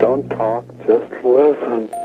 Don't talk, just listen.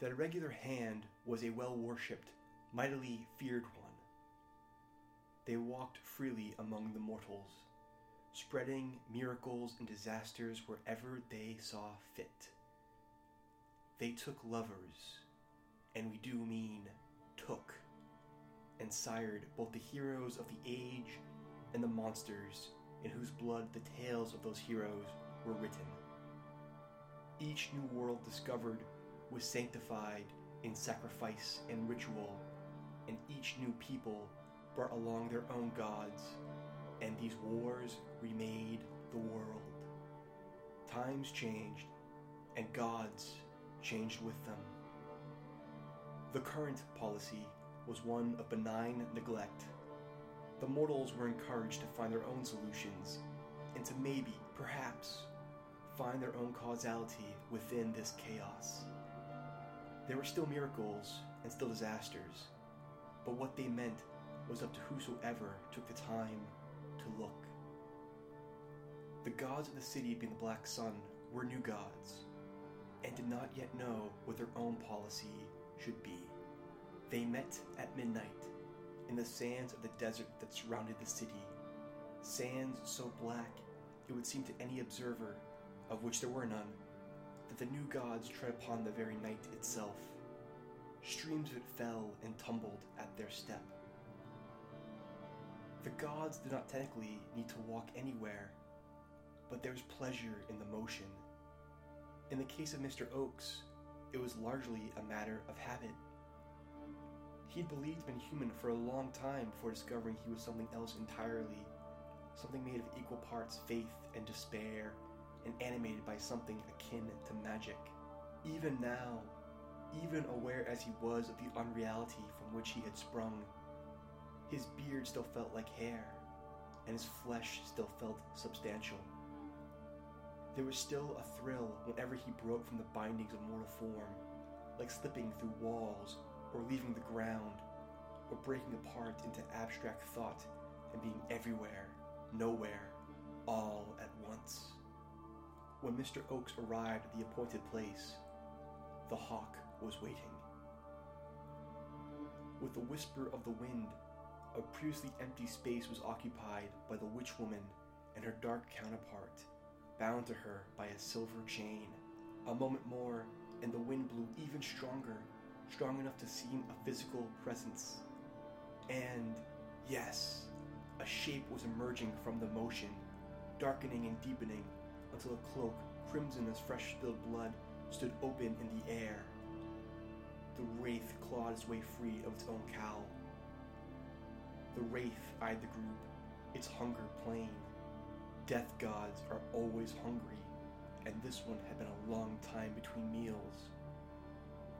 That a regular hand was a well worshipped, mightily feared one. They walked freely among the mortals, spreading miracles and disasters wherever they saw fit. They took lovers, and we do mean took, and sired both the heroes of the age and the monsters in whose blood the tales of those heroes were written. Each new world discovered was sanctified in sacrifice and ritual, and each new people brought along their own gods, and these wars remade the world. Times changed, and gods changed with them. The current policy was one of benign neglect. The mortals were encouraged to find their own solutions and to maybe, perhaps, find their own causality within this chaos. There were still miracles and still disasters, but what they meant was up to whosoever took the time to look. The gods of the city being the Black Sun were new gods and did not yet know what their own policy should be. They met at midnight in the sands of the desert that surrounded the city, sands so black it would seem to any observer, of which there were none, that the new gods tread upon the very night itself. Streams of it fell and tumbled at their step. The gods did not technically need to walk anywhere, but there was pleasure in the motion. In the case of Mr. Oakes, it was largely a matter of habit. He'd believed in human for a long time before discovering he was something else entirely, something made of equal parts faith and despair, and animated by something akin to magic. Even now, even aware as he was of the unreality from which he had sprung, his beard still felt like hair, and his flesh still felt substantial. There was still a thrill whenever he broke from the bindings of mortal form, like slipping through walls, or leaving the ground, or breaking apart into abstract thought and being everywhere, nowhere, all at once. When Mr. Oakes arrived at the appointed place, the hawk was waiting. With the whisper of the wind, a previously empty space was occupied by the witch woman and her dark counterpart, bound to her by a silver chain. A moment more, and the wind blew even stronger, strong enough to seem a physical presence. And, yes, a shape was emerging from the motion, darkening and deepening until a cloak, crimson as fresh spilled blood, stood open in the air. The wraith clawed its way free of its own cowl. The wraith eyed the group, its hunger plain. Death gods are always hungry, and this one had been a long time between meals.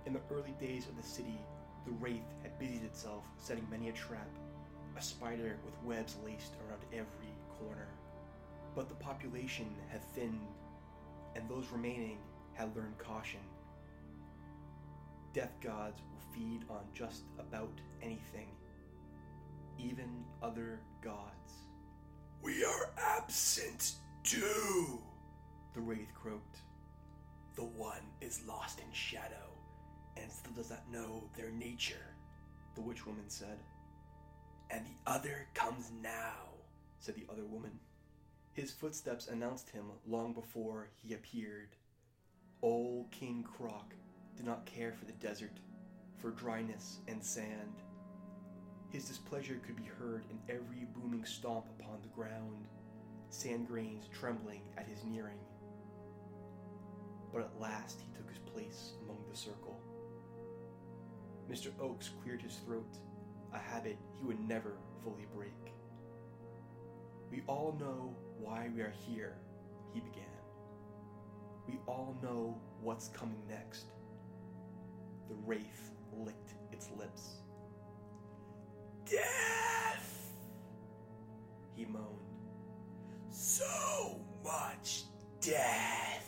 In the early days of the city, the wraith had busied itself setting many a trap, a spider with webs laced around every corner. But the population had thinned, and those remaining had learned caution. Death gods will feed on just about anything, even other gods. We are absent too, the wraith croaked. The one is lost in shadow and still does not know their nature, the witch woman said. And the other comes now, said the other woman. His footsteps announced him long before he appeared. Old King Croc did not care for the desert, for dryness and sand. His displeasure could be heard in every booming stomp upon the ground, sand grains trembling at his nearing. But at last he took his place among the circle. Mr. Oakes cleared his throat, a habit he would never fully break. We all know why we are here, he began. We all know what's coming next. The wraith licked its lips. Death! He moaned. So much death!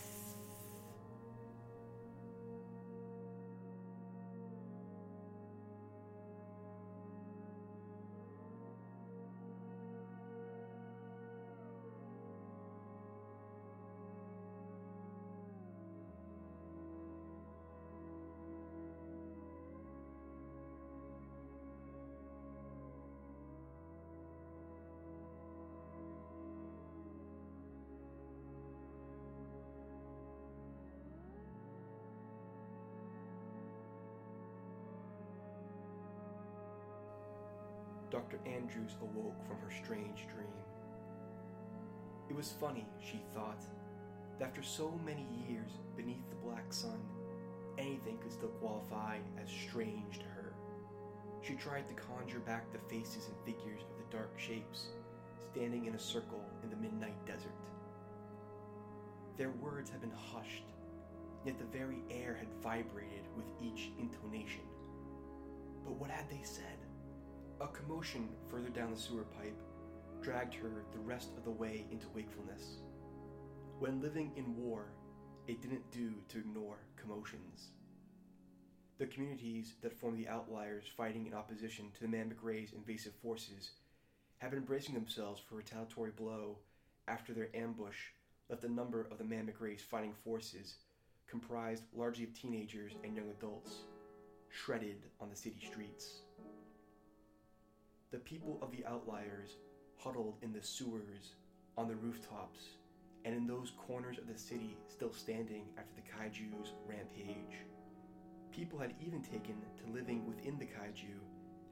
Dr. Andrews awoke from her strange dream. It was funny, she thought, that after so many years beneath the black sun, anything could still qualify as strange to her. She tried to conjure back the faces and figures of the dark shapes standing in a circle in the midnight desert. Their words had been hushed, yet the very air had vibrated with each intonation. But what had they said? A commotion further down the sewer pipe dragged her the rest of the way into wakefulness. When living in war, it didn't do to ignore commotions. The communities that form the outliers fighting in opposition to the Man McRae's invasive forces have been bracing themselves for a retaliatory blow after their ambush left a number of the Man McRae's fighting forces, comprised largely of teenagers and young adults, shredded on the city streets. The people of the outliers huddled in the sewers, on the rooftops, and in those corners of the city still standing after the kaiju's rampage. People had even taken to living within the kaiju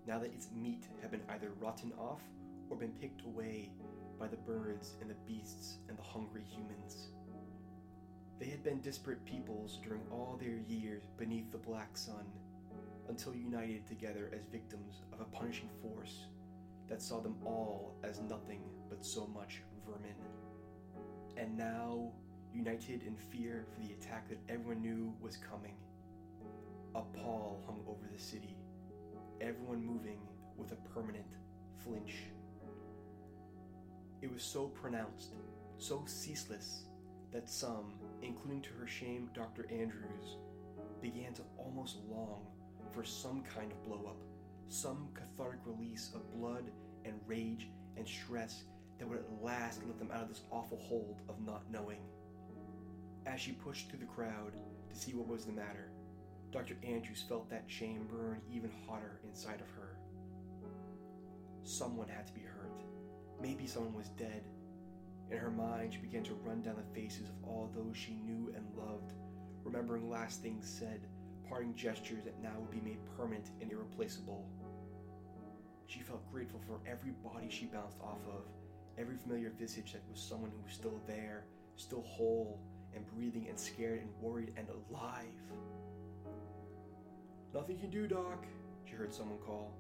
now that its meat had been either rotten off or been picked away by the birds and the beasts and the hungry humans. They had been disparate peoples during all their years beneath the black sun until united together as victims of a punishing force that saw them all as nothing but so much vermin. And now, united in fear for the attack that everyone knew was coming, a pall hung over the city, everyone moving with a permanent flinch. It was so pronounced, so ceaseless, that some, including to her shame Dr. Andrews, began to almost long for some kind of blow up, some cathartic release of blood and rage and stress that would at last let them out of this awful hold of not knowing. As she pushed through the crowd to see what was the matter, Dr. Andrews felt that shame burn even hotter inside of her. Someone had to be hurt. Maybe someone was dead. In her mind, she began to run down the faces of all those she knew and loved, remembering last things said, parting gestures that now would be made permanent and irreplaceable. She felt grateful for every body she bounced off of, every familiar visage that was someone who was still there, still whole and breathing and scared and worried and alive. Nothing you can do, Doc, she heard someone call.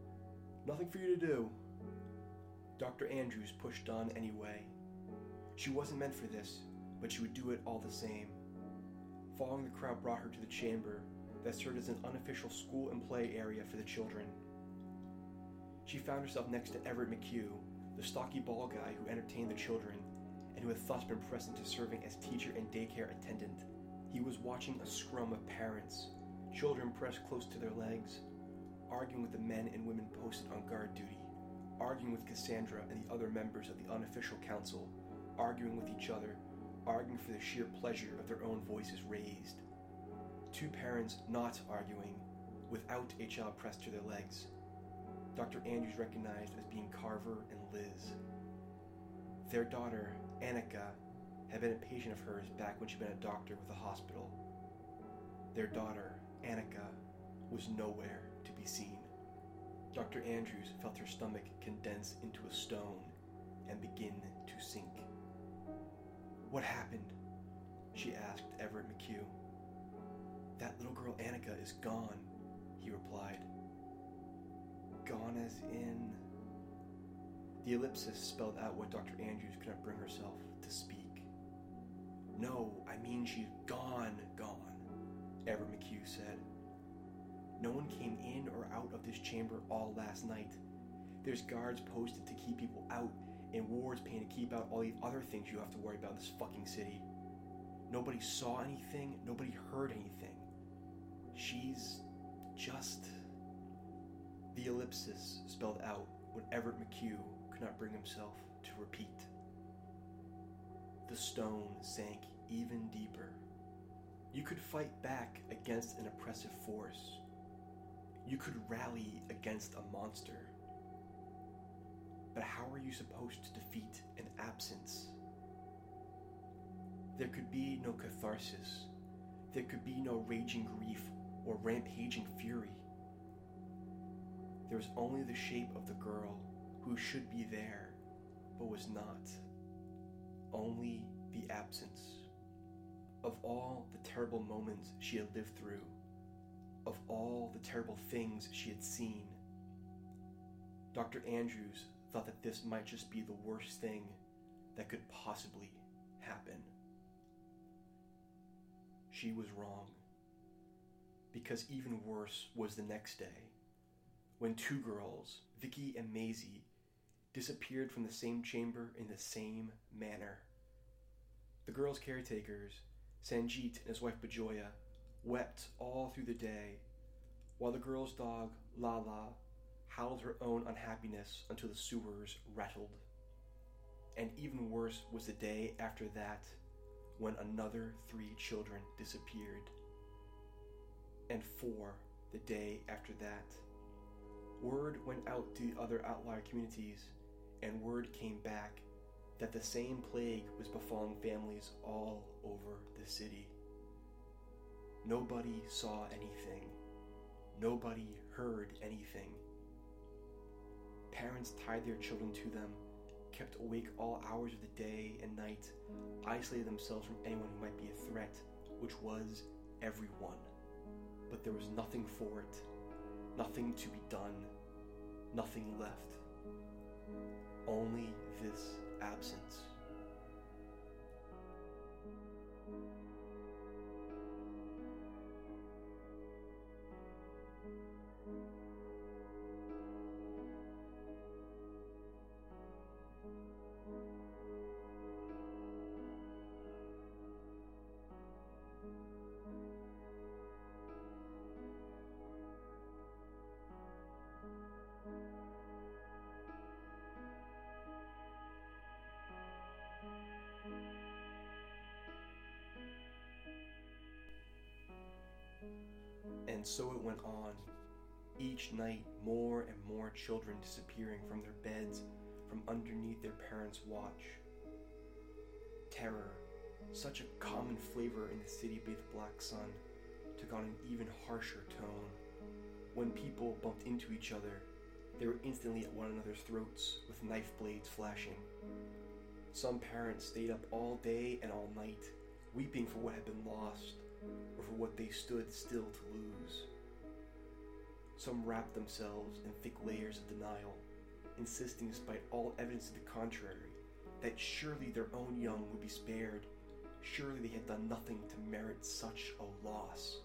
Nothing for you to do. Dr. Andrews pushed on anyway. She wasn't meant for this, but she would do it all the same. Following the crowd brought her to the chamber that served as an unofficial school and play area for the children. She found herself next to Everett McHugh, the stocky bald guy who entertained the children and who had thus been pressed into serving as teacher and daycare attendant. He was watching a scrum of parents, children pressed close to their legs, arguing with the men and women posted on guard duty, arguing with Cassandra and the other members of the unofficial council, arguing with each other, arguing for the sheer pleasure of their own voices raised. Two parents not arguing, without a child pressed to their legs. Dr. Andrews recognized as being Carver and Liz. Their daughter, Annika, had been a patient of hers back when she'd been a doctor with the hospital. Their daughter, Annika, was nowhere. To be seen. Dr. Andrews felt her stomach condense into a stone and begin to sink. What happened? She asked Everett McHugh. That little girl Annika is gone, he replied. Gone as in. The ellipsis spelled out what Dr. Andrews could not bring herself to speak. No, I mean she's gone, gone, Everett McHugh said. No one came in or out of this chamber all last night. There's guards posted to keep people out and wards paying to keep out all the other things you have to worry about in this fucking city. Nobody saw anything, nobody heard anything. She's just. The ellipsis spelled out what Everett McHugh could not bring himself to repeat. The stone sank even deeper. You could fight back against an oppressive force. You could rally against a monster. But how are you supposed to defeat an absence? There could be no catharsis. There could be no raging grief or rampaging fury. There was only the shape of the girl who should be there but was not. Only the absence. Of all the terrible moments she had lived through, of all the terrible things she had seen, Dr. Andrews thought that this might just be the worst thing that could possibly happen. She was wrong. Because even worse was the next day, when two girls, Vicky and Maisie, disappeared from the same chamber in the same manner. The girls' caretakers, Sanjit and his wife Bajoya, wept all through the day, while the girl's dog, Lala, howled her own unhappiness until the sewers rattled. And even worse was the day after that, when another three children disappeared. And four the day after that. Word went out to the other outlier communities, and word came back that the same plague was befalling families all over the city. Nobody saw anything. Nobody heard anything. Parents tied their children to them, kept awake all hours of the day and night, isolated themselves from anyone who might be a threat, which was everyone. But there was nothing for it, nothing to be done, nothing left. Only this absence. And so it went on. Each night, more and more children disappearing from their beds, from underneath their parents' watch. Terror, such a common flavor in the city bathed black sun, took on an even harsher tone. When people bumped into each other, they were instantly at one another's throats with knife blades flashing. Some parents stayed up all day and all night, weeping for what had been lost or for what they stood still to lose. Some wrapped themselves in thick layers of denial, insisting, despite all evidence to the contrary, that surely their own young would be spared. Surely they had done nothing to merit such a loss.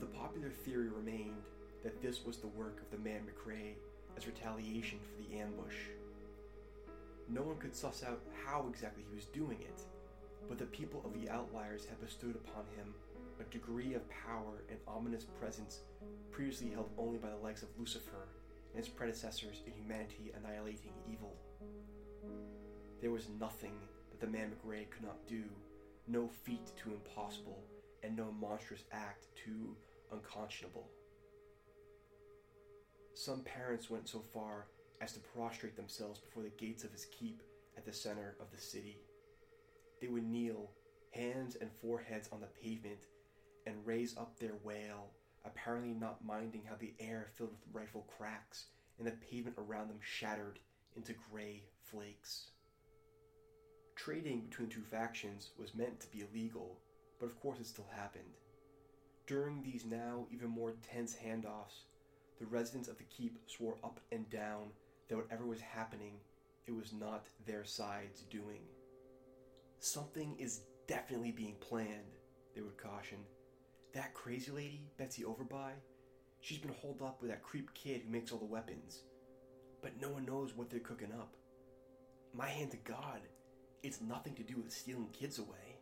The popular theory remained that this was the work of the man McRae as retaliation for the ambush. No one could suss out how exactly he was doing it, but the people of the Outliers had bestowed upon him a degree of power and ominous presence previously held only by the likes of Lucifer and his predecessors in humanity annihilating evil. There was nothing that the man McRae could not do, no feat too impossible, and no monstrous act too unconscionable. Some parents went so far as to prostrate themselves before the gates of his keep at the center of the city. They would kneel, hands and foreheads on the pavement, and raise up their wail apparently not minding how the air filled with rifle cracks and the pavement around them shattered into gray flakes. Trading between two factions was meant to be illegal, but of course it still happened. During these now even more tense handoffs, the residents of the keep swore up and down that whatever was happening, it was not their side's doing. Something is definitely being planned, they would caution. That crazy lady, Betsy Overby, she's been holed up with that creep kid who makes all the weapons. But no one knows what they're cooking up. My hand to God, it's nothing to do with stealing kids away.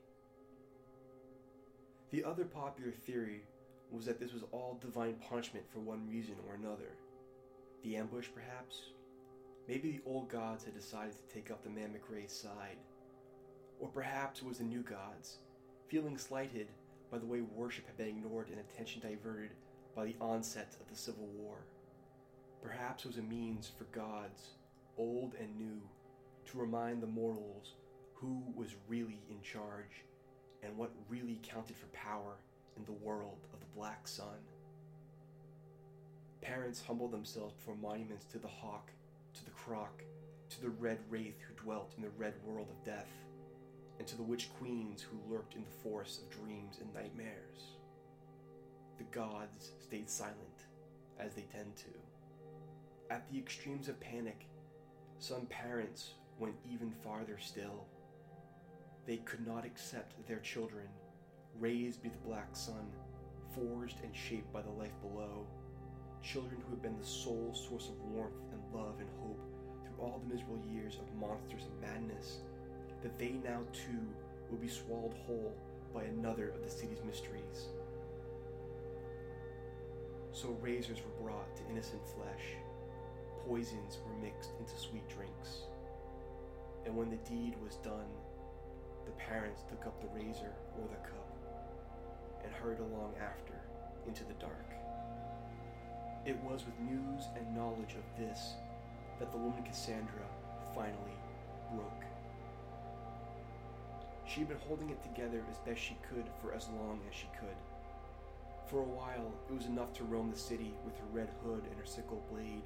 The other popular theory was that this was all divine punishment for one reason or another. The ambush, perhaps? Maybe the old gods had decided to take up the Man McRae's side. Or perhaps it was the new gods, feeling slighted by the way worship had been ignored and attention diverted by the onset of the Civil War. Perhaps it was a means for gods, old and new, to remind the mortals who was really in charge and what really counted for power in the world of the Black Sun. Parents humbled themselves before monuments to the hawk, to the croc, to the red wraith who dwelt in the red world of death, and to the witch queens who lurked in the forests of dreams and nightmares. The gods stayed silent, as they tend to. At the extremes of panic, some parents went even farther still. They could not accept their children, raised by the black sun, forged and shaped by the life below, children who had been the sole source of warmth and love and hope through all the miserable years of monsters and madness, that they now too would be swallowed whole by another of the city's mysteries. So razors were brought to innocent flesh, poisons were mixed into sweet drinks. And when the deed was done, the parents took up the razor or the cup and hurried along after into the dark. It was with news and knowledge of this that the woman Cassandra finally broke. She had been holding it together as best she could for as long as she could. For a while, it was enough to roam the city with her red hood and her sickle blade,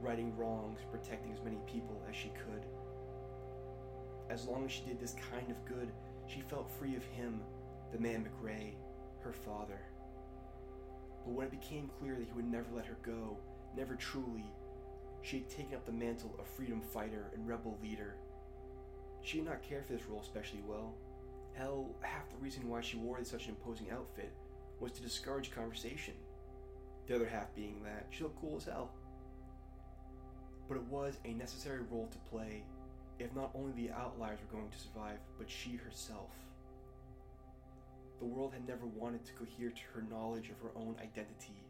righting wrongs, protecting as many people as she could. As long as she did this kind of good, she felt free of him, the man McRae, her father. But when it became clear that he would never let her go, never truly, she had taken up the mantle of freedom fighter and rebel leader. She did not care for this role especially well. Hell, half the reason why she wore such an imposing outfit was to discourage conversation. The other half being that she looked cool as hell. But it was a necessary role to play if not only the outliers were going to survive, but she herself. The world had never wanted to cohere to her knowledge of her own identity.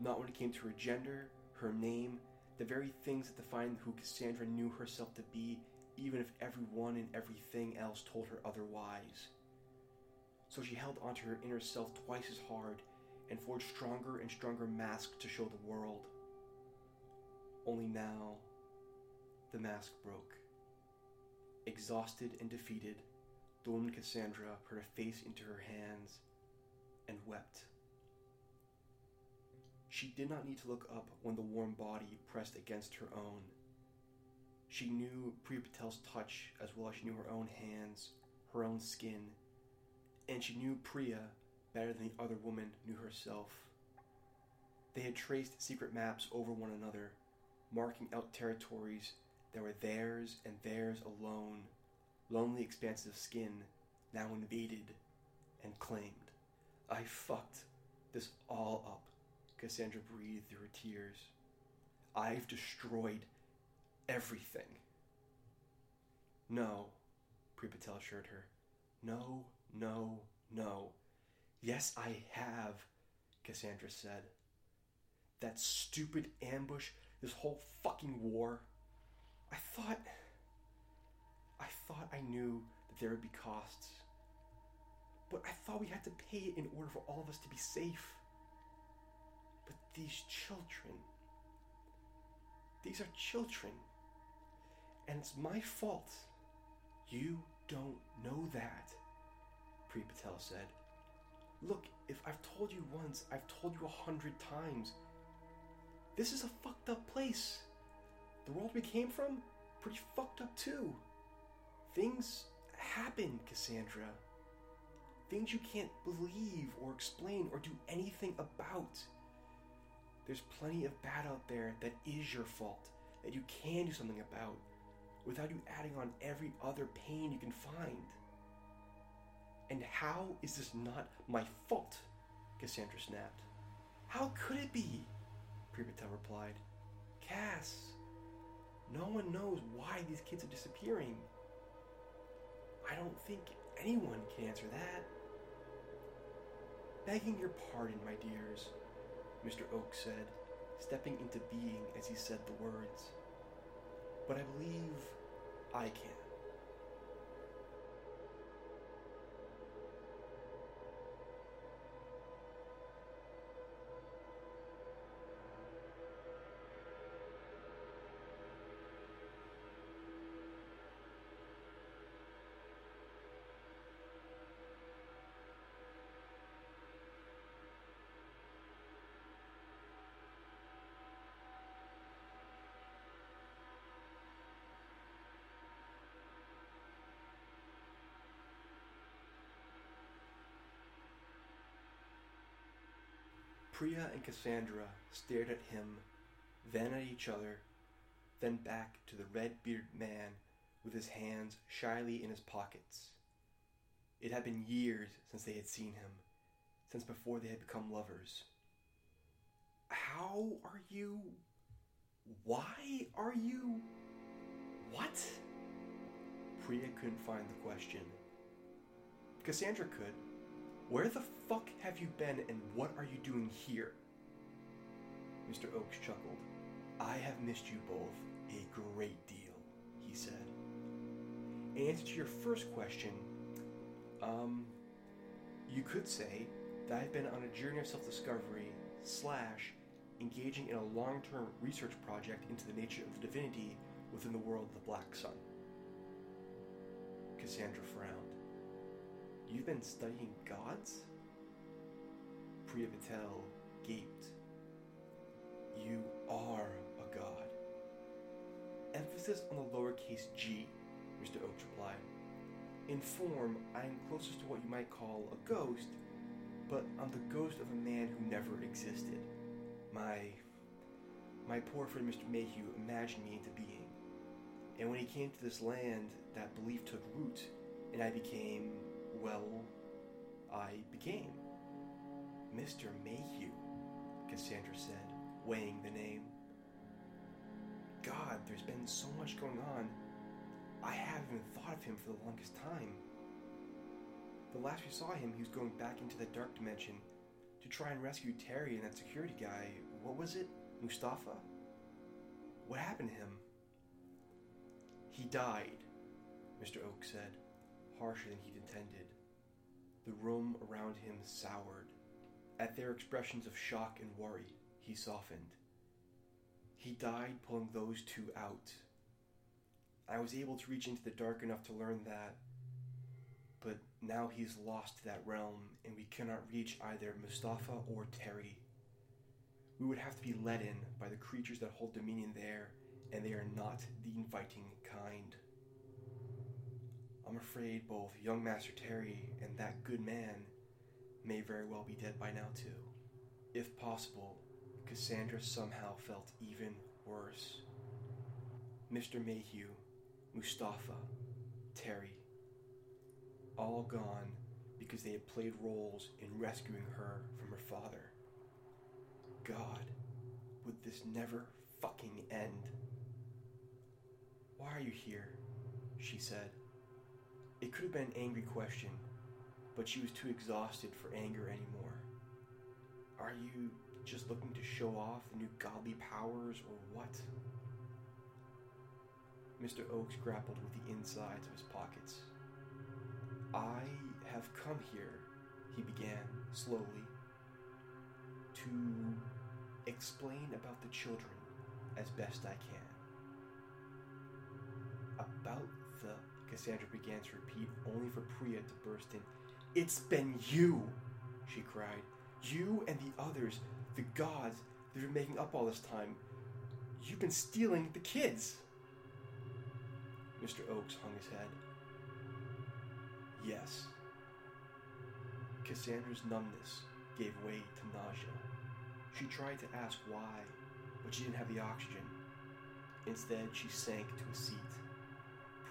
Not when it came to her gender, her name, the very things that defined who Cassandra knew herself to be, even if everyone and everything else told her otherwise. So she held onto her inner self twice as hard and forged stronger and stronger masks to show the world. Only now, the mask broke. Exhausted and defeated, the Cassandra put her face into her hands and wept. She did not need to look up when the warm body pressed against her own. She knew Priya Patel's touch as well as she knew her own hands, her own skin, and she knew Priya better than the other woman knew herself. They had traced secret maps over one another, marking out territories that were theirs and theirs alone, lonely expanses of skin now invaded and claimed. I fucked this all up, Cassandra breathed through her tears. I've destroyed everything. No, Priya Patel assured her. No, no, no. Yes, I have, Cassandra said. That stupid ambush, this whole fucking war. I thought. I thought I knew that there would be costs. But I thought we had to pay it in order for all of us to be safe. But these children. These are children. And it's my fault. You don't know that, Priya Patel said. Look, if I've told you once, I've told you a hundred times. This is a fucked up place. The world we came from, pretty fucked up too. Things happen, Cassandra. Things you can't believe or explain or do anything about. There's plenty of bad out there that is your fault, that you can do something about, without you adding on every other pain you can find. And how is this not my fault? Cassandra snapped. How could it be? Priya replied. Cass, no one knows why these kids are disappearing. I don't think anyone can answer that. Begging your pardon, my dears, Mr. Oakes said, stepping into being as he said the words. But I believe I can. Priya and Cassandra stared at him, then at each other, then back to the red bearded man with his hands shyly in his pockets. It had been years since they had seen him, since before they had become lovers. How are you? Why are you? What? Priya couldn't find the question. Cassandra could. Where the fuck have you been and what are you doing here? Mr. Oakes chuckled. I have missed you both a great deal, he said. In answer to your first question, um, you could say that I've been on a journey of self discovery slash engaging in a long term research project into the nature of the divinity within the world of the Black Sun. Cassandra frowned. You've been studying gods? Priya Patel gaped. You are a god. Emphasis on the lowercase g, Mr. Oakes replied. In form, I am closest to what you might call a ghost, but I'm the ghost of a man who never existed. My my poor friend Mr. Mayhew imagined me into being. And when he came to this land, that belief took root, and I became well, I became. Mr. Mayhew, Cassandra said, weighing the name. God, there's been so much going on. I haven't even thought of him for the longest time. The last we saw him, he was going back into the dark dimension to try and rescue Terry and that security guy. What was it? Mustafa? What happened to him? He died, Mr. Oakes said, harsher than he'd intended. The room around him soured. At their expressions of shock and worry, he softened. He died pulling those two out. I was able to reach into the dark enough to learn that, but now he's lost that realm, and we cannot reach either Mustafa or Terry. We would have to be let in by the creatures that hold dominion there, and they are not the inviting kind. I'm afraid both young Master Terry and that good man may very well be dead by now, too. If possible, Cassandra somehow felt even worse. Mr. Mayhew, Mustafa, Terry, all gone because they had played roles in rescuing her from her father. God, would this never fucking end? Why are you here? She said. It could have been an angry question, but she was too exhausted for anger anymore. Are you just looking to show off the new godly powers or what? Mr. Oakes grappled with the insides of his pockets. I have come here, he began slowly, to explain about the children as best I can. About Cassandra began to repeat, only for Priya to burst in. It's been you! she cried. You and the others, the gods that been making up all this time, you've been stealing the kids. Mr. Oakes hung his head. Yes. Cassandra's numbness gave way to nausea. She tried to ask why, but she didn't have the oxygen. Instead, she sank to a seat.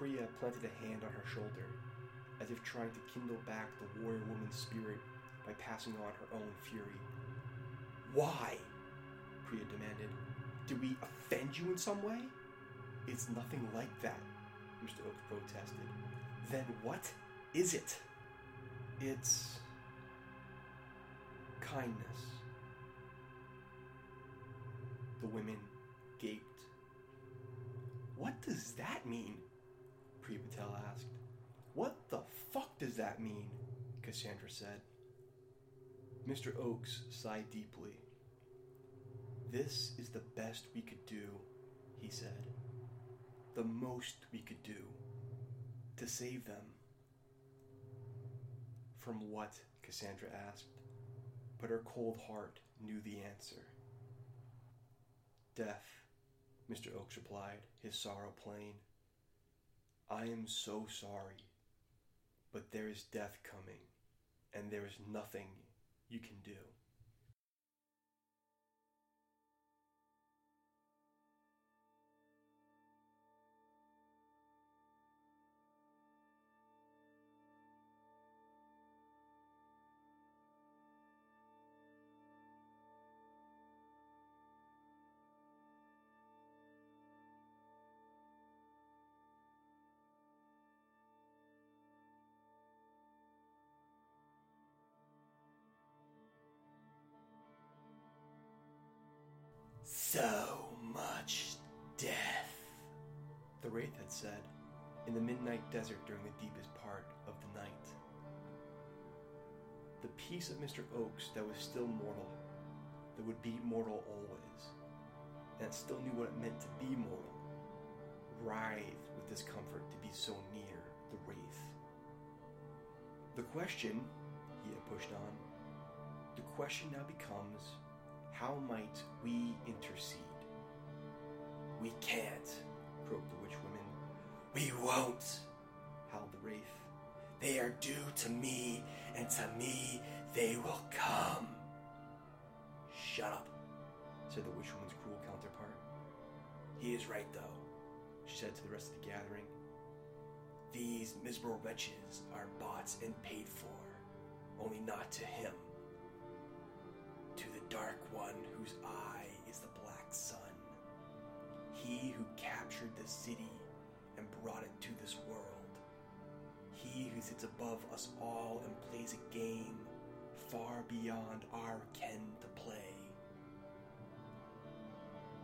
Priya planted a hand on her shoulder, as if trying to kindle back the warrior woman's spirit by passing on her own fury. Why? Priya demanded. Did we offend you in some way? It's nothing like that, Mr. Oakes protested. Then what is it? It's kindness. The women gaped. What does that mean? Priya Patel asked. What the fuck does that mean? Cassandra said. Mr. Oakes sighed deeply. This is the best we could do, he said. The most we could do to save them. From what? Cassandra asked, but her cold heart knew the answer. Death, Mr. Oakes replied, his sorrow plain. I am so sorry, but there is death coming, and there is nothing you can do. So much death, the Wraith had said, in the midnight desert during the deepest part of the night. The piece of Mr. Oakes that was still mortal, that would be mortal always, that still knew what it meant to be mortal, writhed with discomfort to be so near the Wraith. The question, he had pushed on, the question now becomes how might we intercede? We can't, croaked the witch woman. We won't, howled the wraith. They are due to me, and to me they will come. Shut up, said the witch woman's cruel counterpart. He is right, though, she said to the rest of the gathering. These miserable wretches are bought and paid for, only not to him Dark One whose eye is the Black Sun. He who captured the city and brought it to this world. He who sits above us all and plays a game far beyond our ken to play.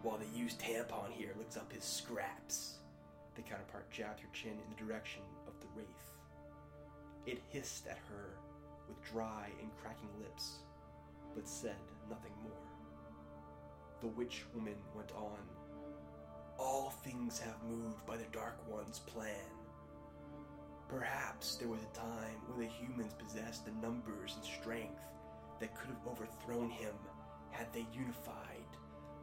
While the used tampon here licks up his scraps, the counterpart jabbed her chin in the direction of the wraith. It hissed at her with dry and cracking lips but said nothing more. The witch woman went on. All things have moved by the Dark One's plan. Perhaps there was a time when the humans possessed the numbers and strength that could have overthrown him had they unified,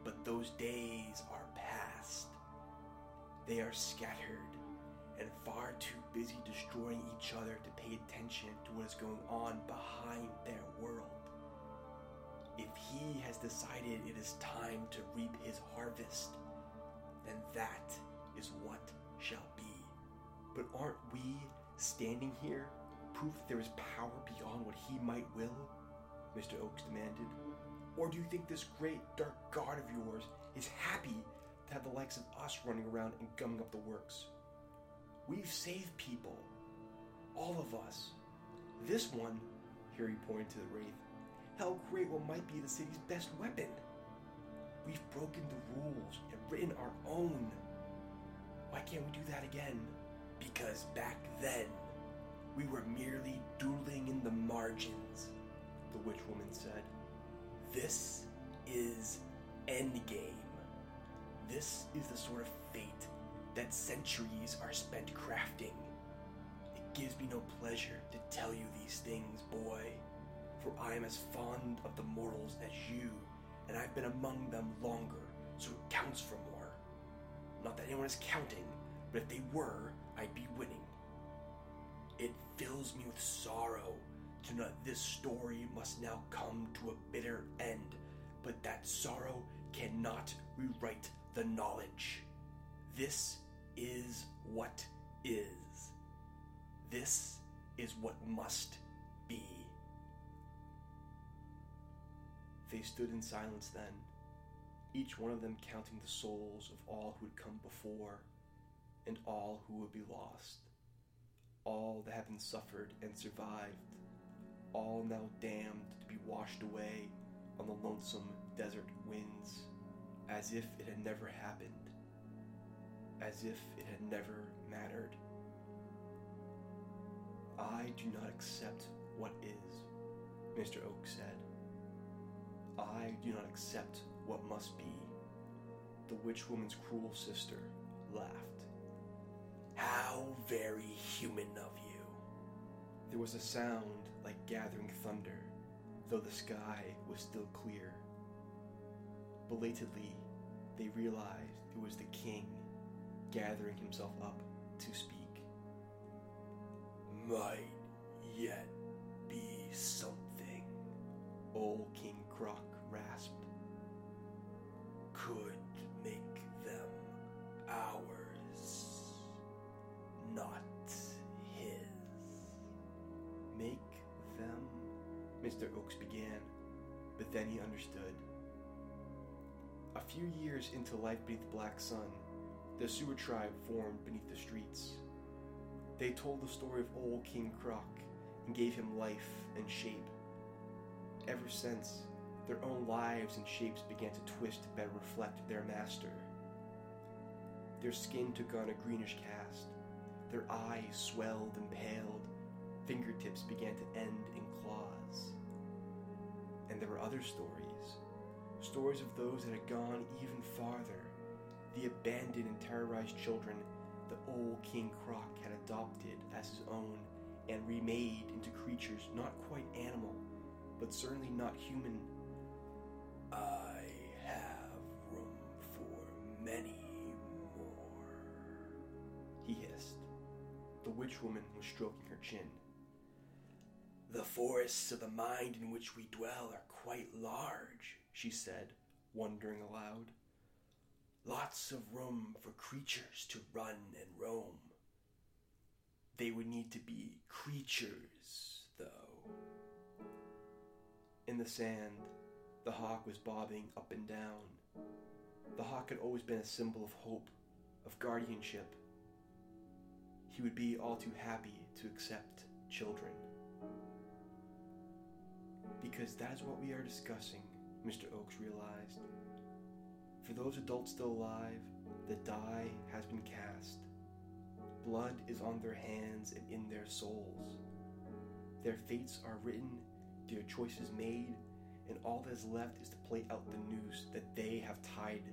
but those days are past. They are scattered and far too busy destroying each other to pay attention to what is going on behind their world. If he has decided it is time to reap his harvest, then that is what shall be. But aren't we standing here proof that there is power beyond what he might will? Mr. Oakes demanded. Or do you think this great dark god of yours is happy to have the likes of us running around and gumming up the works? We've saved people. All of us. This one, here he pointed to the wraith, create what might be the city's best weapon. We've broken the rules and written our own. Why can't we do that again? Because back then, we were merely dueling in the margins, the witch woman said. This is Endgame. This is the sort of fate that centuries are spent crafting. It gives me no pleasure to tell you these things, boy, for I am as fond of the mortals as you, and I've been among them longer, so it counts for more. Not that anyone is counting, but if they were, I'd be winning. It fills me with sorrow to know that this story must now come to a bitter end, but that sorrow cannot rewrite the knowledge. This is what is. This is what must be. They stood in silence then, each one of them counting the souls of all who had come before and all who would be lost, all that had been suffered and survived, all now damned to be washed away on the lonesome desert winds, as if it had never happened, as if it had never mattered. I do not accept what is, Mr. Oakes said. I do not accept what must be. The witch woman's cruel sister laughed. How very human of you. There was a sound like gathering thunder, though the sky was still clear. Belatedly, they realized it was the king gathering himself up to speak. Might yet be something, old King Croc rasped. Could make them ours, not his. Make them? Mr. Oakes began, but then he understood. A few years into life beneath the black sun, the sewer tribe formed beneath the streets. They told the story of old King Croc and gave him life and shape. Ever since, their own lives and shapes began to twist to better reflect their master. Their skin took on a greenish cast, their eyes swelled and paled, fingertips began to end in claws. And there were other stories, stories of those that had gone even farther, the abandoned and terrorized children the old King Croc had adopted as his own and remade into creatures not quite animal, but certainly not human. I have room for many more, he hissed. The witch woman was stroking her chin. The forests of the mind in which we dwell are quite large, she said, wondering aloud. Lots of room for creatures to run and roam. They would need to be creatures, though. In the sand, the hawk was bobbing up and down. The hawk had always been a symbol of hope, of guardianship. He would be all too happy to accept children. Because that is what we are discussing, Mr. Oakes realized. For those adults still alive, the die has been cast. Blood is on their hands and in their souls. Their fates are written, their choices made, and all that is left is to play out the noose that they have tied.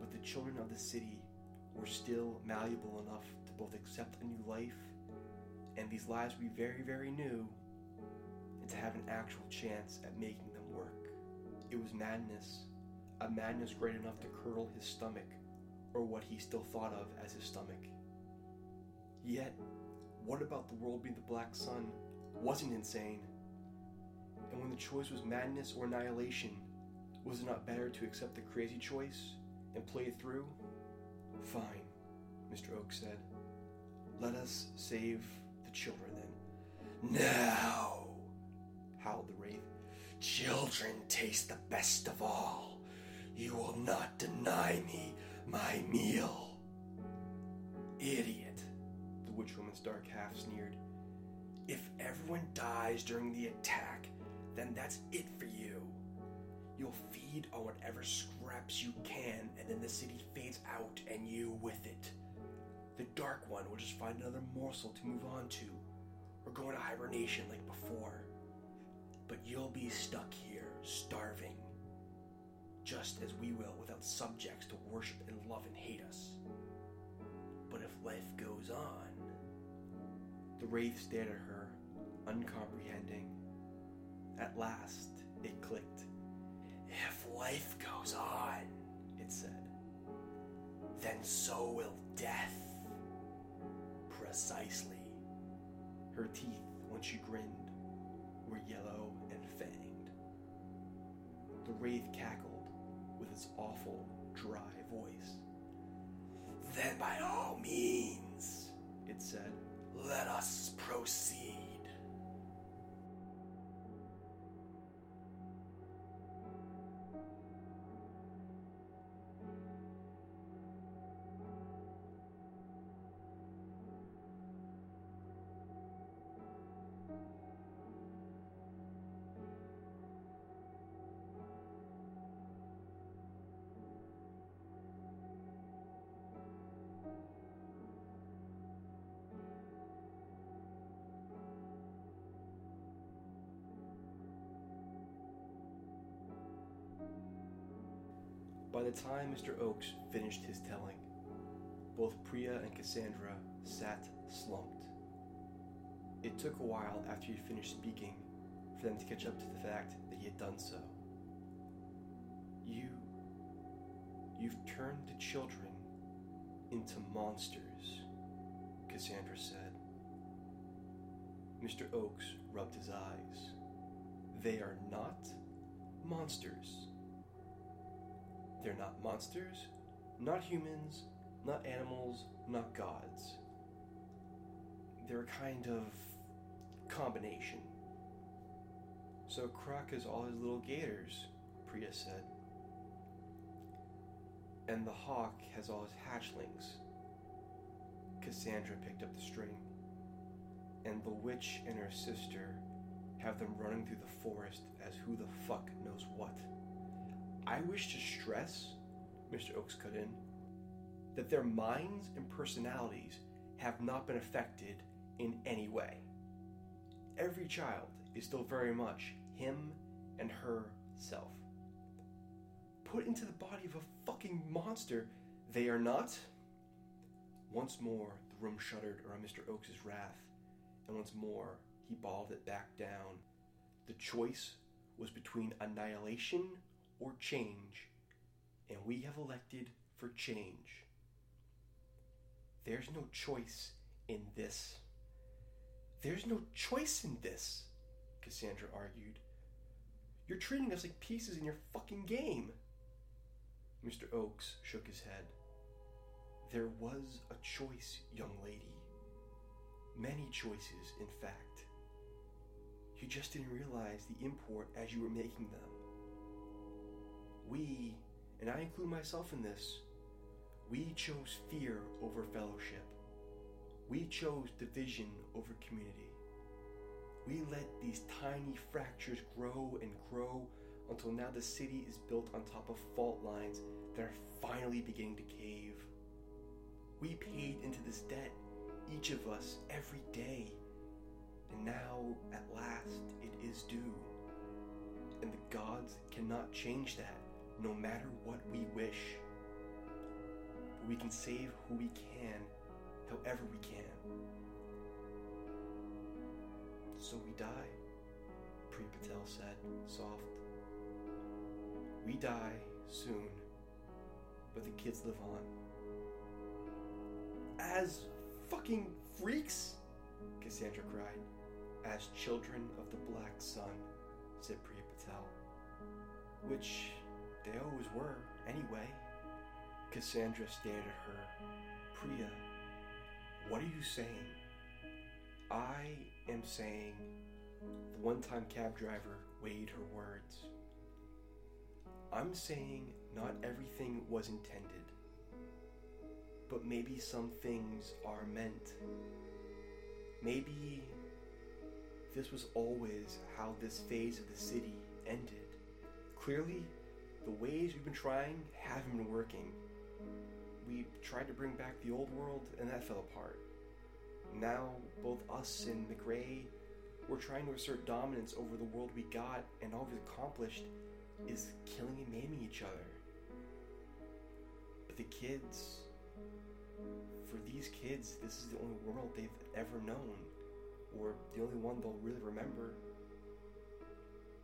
But the children of the city were still malleable enough to both accept a new life and these lives be very, very new and to have an actual chance at making them work. It was madness, a madness great enough to curdle his stomach, or what he still thought of as his stomach. Yet, what about the world being the black sun wasn't insane? And when the choice was madness or annihilation, was it not better to accept the crazy choice and play it through? Fine, Mr. Oakes said. Let us save the children then. Now, howled the wraith. Children taste the best of all. You will not deny me my meal. Idiot, the witch woman's dark half sneered. If everyone dies during the attack, then that's it for you. You'll feed on whatever scraps you can, and then the city fades out and you with it. The Dark One will just find another morsel to move on to, or go into hibernation like before. But you'll be stuck here, starving, just as we will without subjects to worship and love and hate us. But if life goes on, the wraith stared at her, uncomprehending. At last, it clicked. If life goes on, it said, then so will death. Precisely. Her teeth, when she grinned, were yellow and fanged. The wraith cackled with its awful, dry voice. Then by all means, it said, let us proceed. By the time Mr. Oakes finished his telling, both Priya and Cassandra sat slumped. It took a while after he finished speaking for them to catch up to the fact that he had done so. You. You've turned the children into monsters, Cassandra said. Mr. Oakes rubbed his eyes. They are not monsters. They're not monsters, not humans, not animals, not gods. They're a kind of combination. So Croc has all his little gators, Priya said. And the hawk has all his hatchlings. Cassandra picked up the string. And the witch and her sister have them running through the forest as who the fuck knows what. I wish to stress, Mr. Oakes cut in, that their minds and personalities have not been affected in any way. Every child is still very much him and her self. Put into the body of a fucking monster, they are not. Once more, the room shuddered around Mr. Oakes's wrath, and once more, he balled it back down. The choice was between annihilation or change, and we have elected for change. There's no choice in this. There's no choice in this, Cassandra argued. You're treating us like pieces in your fucking game. Mr. Oakes shook his head. There was a choice, young lady. Many choices, in fact. You just didn't realize the import as you were making them. We, and I include myself in this, we chose fear over fellowship. We chose division over community. We let these tiny fractures grow and grow until now the city is built on top of fault lines that are finally beginning to cave. We paid into this debt, each of us, every day. And now, at last, it is due. And the gods cannot change that, no matter what we wish. But we can save who we can, however we can. So we die, Pri Patel said, soft. We die soon, but the kids live on. As fucking freaks? Cassandra cried. As children of the Black Sun, said Priya Patel. Which they always were, anyway. Cassandra stared at her. Priya, what are you saying? I am saying, the one time cab driver weighed her words. I'm saying not everything was intended, but maybe some things are meant. Maybe this was always how this phase of the city ended. Clearly, the ways we've been trying haven't been working. We tried to bring back the old world, and that fell apart. Now, both us and McRae, we're trying to assert dominance over the world we got, and all we've accomplished is killing and maiming each other. But the kids, for these kids, this is the only world they've ever known, or the only one they'll really remember.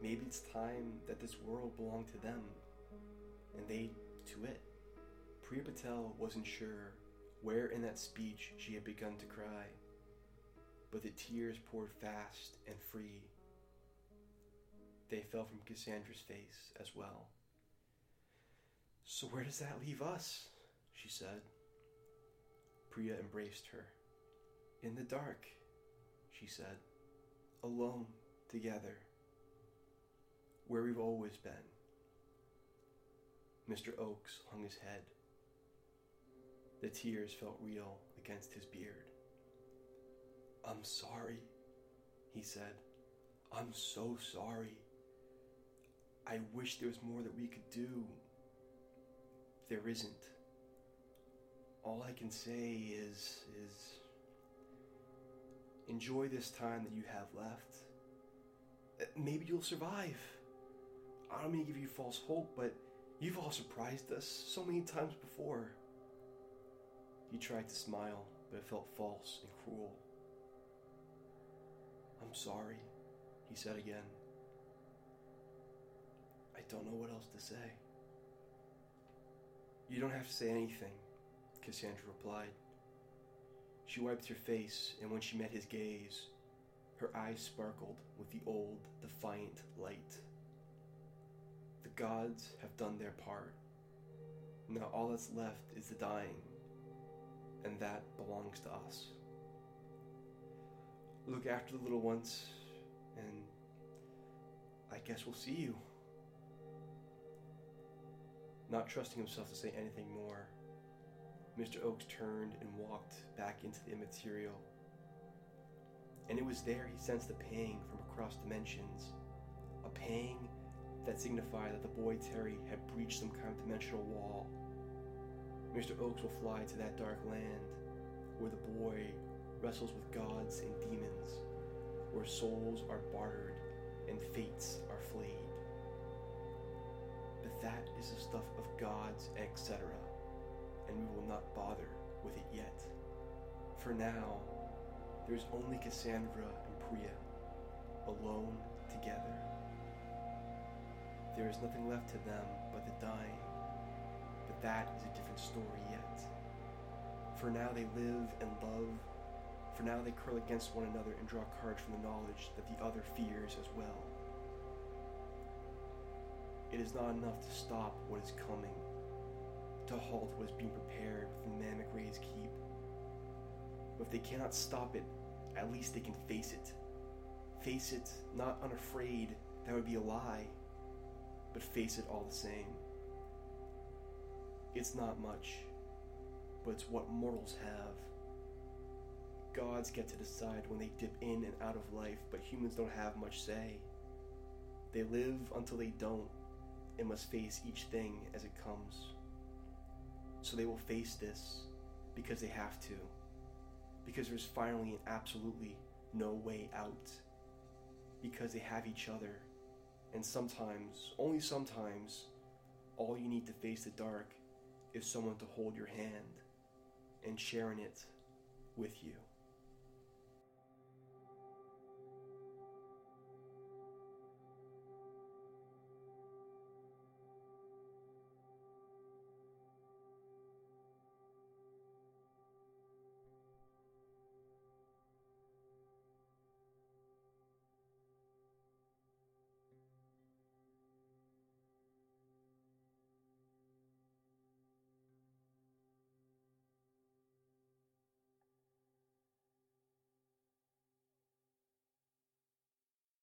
maybe it's time that this world belonged to them and they to it. Priya Patel wasn't sure where in that speech she had begun to cry, but the tears poured fast and free. They fell from Cassandra's face as well. So, where does that leave us? she said. Priya embraced her. In the dark, she said, alone together, where we've always been. Mr. Oakes hung his head. The tears felt real against his beard. I'm sorry, he said. I'm so sorry. I wish there was more that we could do. There isn't. All I can say is is enjoy this time that you have left. Maybe you'll survive. I don't mean to give you false hope, but you've all surprised us so many times before. He tried to smile, but it felt false and cruel. I'm sorry, he said again. I don't know what else to say. You don't have to say anything, Cassandra replied. She wiped her face, and when she met his gaze, her eyes sparkled with the old, defiant light. Gods have done their part. Now all that's left is the dying, and that belongs to us. Look after the little ones, and I guess we'll see you. Not trusting himself to say anything more, Mr. Oakes turned and walked back into the immaterial. And it was there he sensed a pang from across dimensions, a pang that signify that the boy Terry had breached some kind of dimensional wall. Mr. Oakes will fly to that dark land where the boy wrestles with gods and demons, where souls are bartered and fates are flayed. But that is the stuff of gods, etc., and we will not bother with it yet. For now, there's only Cassandra and Priya, alone together. There is nothing left to them but the dying, but that is a different story yet. For now they live and love. For now they curl against one another and draw courage from the knowledge that the other fears as well. It is not enough to stop what is coming, to halt what is being prepared the McRae's keep. But if they cannot stop it, at least they can face it. Face it, not unafraid, that would be a lie, but face it all the same. It's not much, but it's what mortals have. Gods get to decide when they dip in and out of life, but humans don't have much say. They live until they don't and must face each thing as it comes. So they will face this because they have to. Because there's finally and absolutely no way out. Because they have each other. And sometimes, only sometimes, all you need to face the dark is someone to hold your hand and sharing it with you.